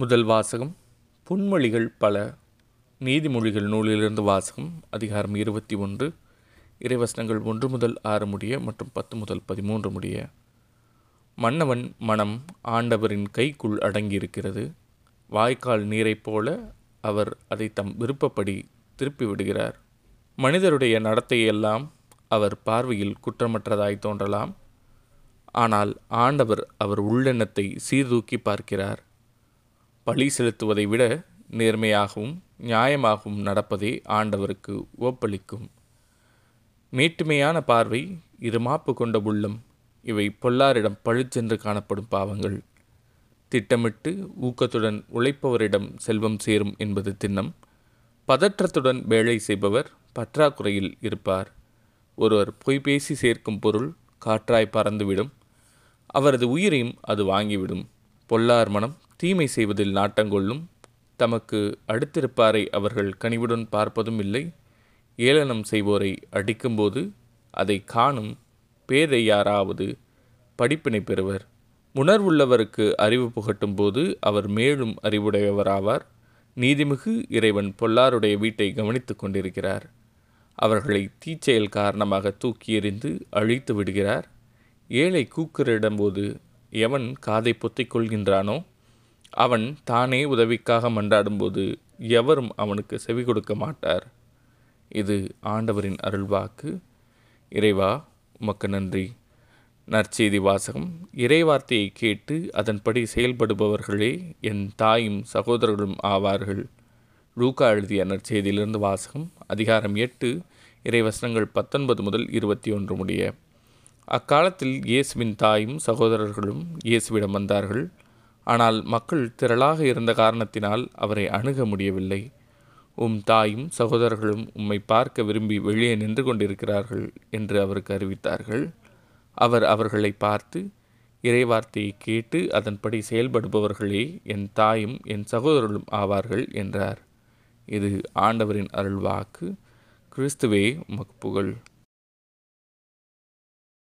முதல் வாசகம் புன்மொழிகள் பல நீதிமொழிகள் நூலிலிருந்து வாசகம் அதிகாரம் இருபத்தி ஒன்று இறைவசனங்கள் ஒன்று முதல் ஆறு முடிய மற்றும் பத்து முதல் பதிமூன்று முடிய. மன்னவன் மனம் ஆண்டவரின் கைக்குள் அடங்கியிருக்கிறது. வாய்க்கால் நீரைப் போல அவர் அதை தம் விருப்பப்படி திருப்பி விடுகிறார் மனிதருடைய நடத்தையெல்லாம் அவர் பார்வையில் குற்றமற்றதாய் தோன்றலாம். ஆனால் ஆண்டவர் அவர் உள்ளெண்ணத்தை சீர்தூக்கி பார்க்கிறார். பழி செலுத்துவதை விட நேர்மையாகவும் நியாயமாகவும் நடப்பதே ஆண்டவருக்கு ஓப்பளிக்கும் மீட்டுமையான பார்வை இருமாப்பு கொண்ட உள்ளம் இவை பொல்லாரிடம் பழிச்சென்று காணப்படும் பாவங்கள். திட்டமிட்டு ஊக்கத்துடன் உழைப்பவரிடம் செல்வம் சேரும் என்பது திண்ணம். பதற்றத்துடன் வேலை செய்பவர் பற்றாக்குறையில் இருப்பார். ஒருவர் பொய்பேசி சேர்க்கும் பொருள் காற்றாய் பறந்துவிடும். அவரது உயிரையும் அது வாங்கிவிடும். பொல்லார் மனம் தீமை செய்வதில் நாட்டங்கொள்ளும் தமக்கு அடுத்திருப்பாரை அவர்கள் கனிவுடன் பார்ப்பதும் இல்லை. ஏளனம் செய்வோரை அடிக்கும்போது அதை காணும் பேதை யாராவது படிப்பினை பெறுவர். உணர்வுள்ளவருக்கு அறிவு புகட்டும் போது அவர் மேலும் அறிவுடையவராவார். நீதிமிகு இறைவன் பொல்லாருடைய வீட்டை கவனித்து கொண்டிருக்கிறார். அவர்களை தீச்செயல் காரணமாக தூக்கி எறிந்து அழித்து விடுகிறார். ஏழை கூக்குரிடும்போது எவன் காதை பொத்திக் கொள்கின்றானோ அவன் தானே உதவிக்காக மன்றாடும்போது எவரும் அவனுக்கு செவி கொடுக்க மாட்டார். இது ஆண்டவரின் அருள்வாக்கு. இறைவா உமக்கு நன்றி. நற்செய்தி வாசகம். இறைவார்த்தையை கேட்டு அதன்படி செயல்படுபவர்களே என் தாயும் சகோதரர்களும் ஆவார்கள். லூக்கா எழுதிய நற்செய்தியிலிருந்து வாசகம். அதிகாரம் எட்டு இறைவசனங்கள் பத்தொன்பது முதல் இருபத்தி ஒன்று முடிய. அக்காலத்தில் இயேசுவின் தாயும் சகோதரர்களும் இயேசுவிடம் வந்தார்கள். ஆனால் மக்கள் திரளாக இருந்த காரணத்தினால் அவரை அணுக முடியவில்லை. உம் தாயும் சகோதரர்களும் உம்மை பார்க்க விரும்பி வெளியே நின்று கொண்டிருக்கிறார்கள் என்று அவருக்கு அறிவித்தார்கள். அவர் அவர்களை பார்த்து இறைவார்த்தையை கேட்டு அதன்படி செயல்படுபவர்களே என் தாயும் என் சகோதரர்களும் ஆவார்கள் என்றார். இது ஆண்டவரின் அருள்வாக்கு. கிறிஸ்துவே உமக்கு புகழ்.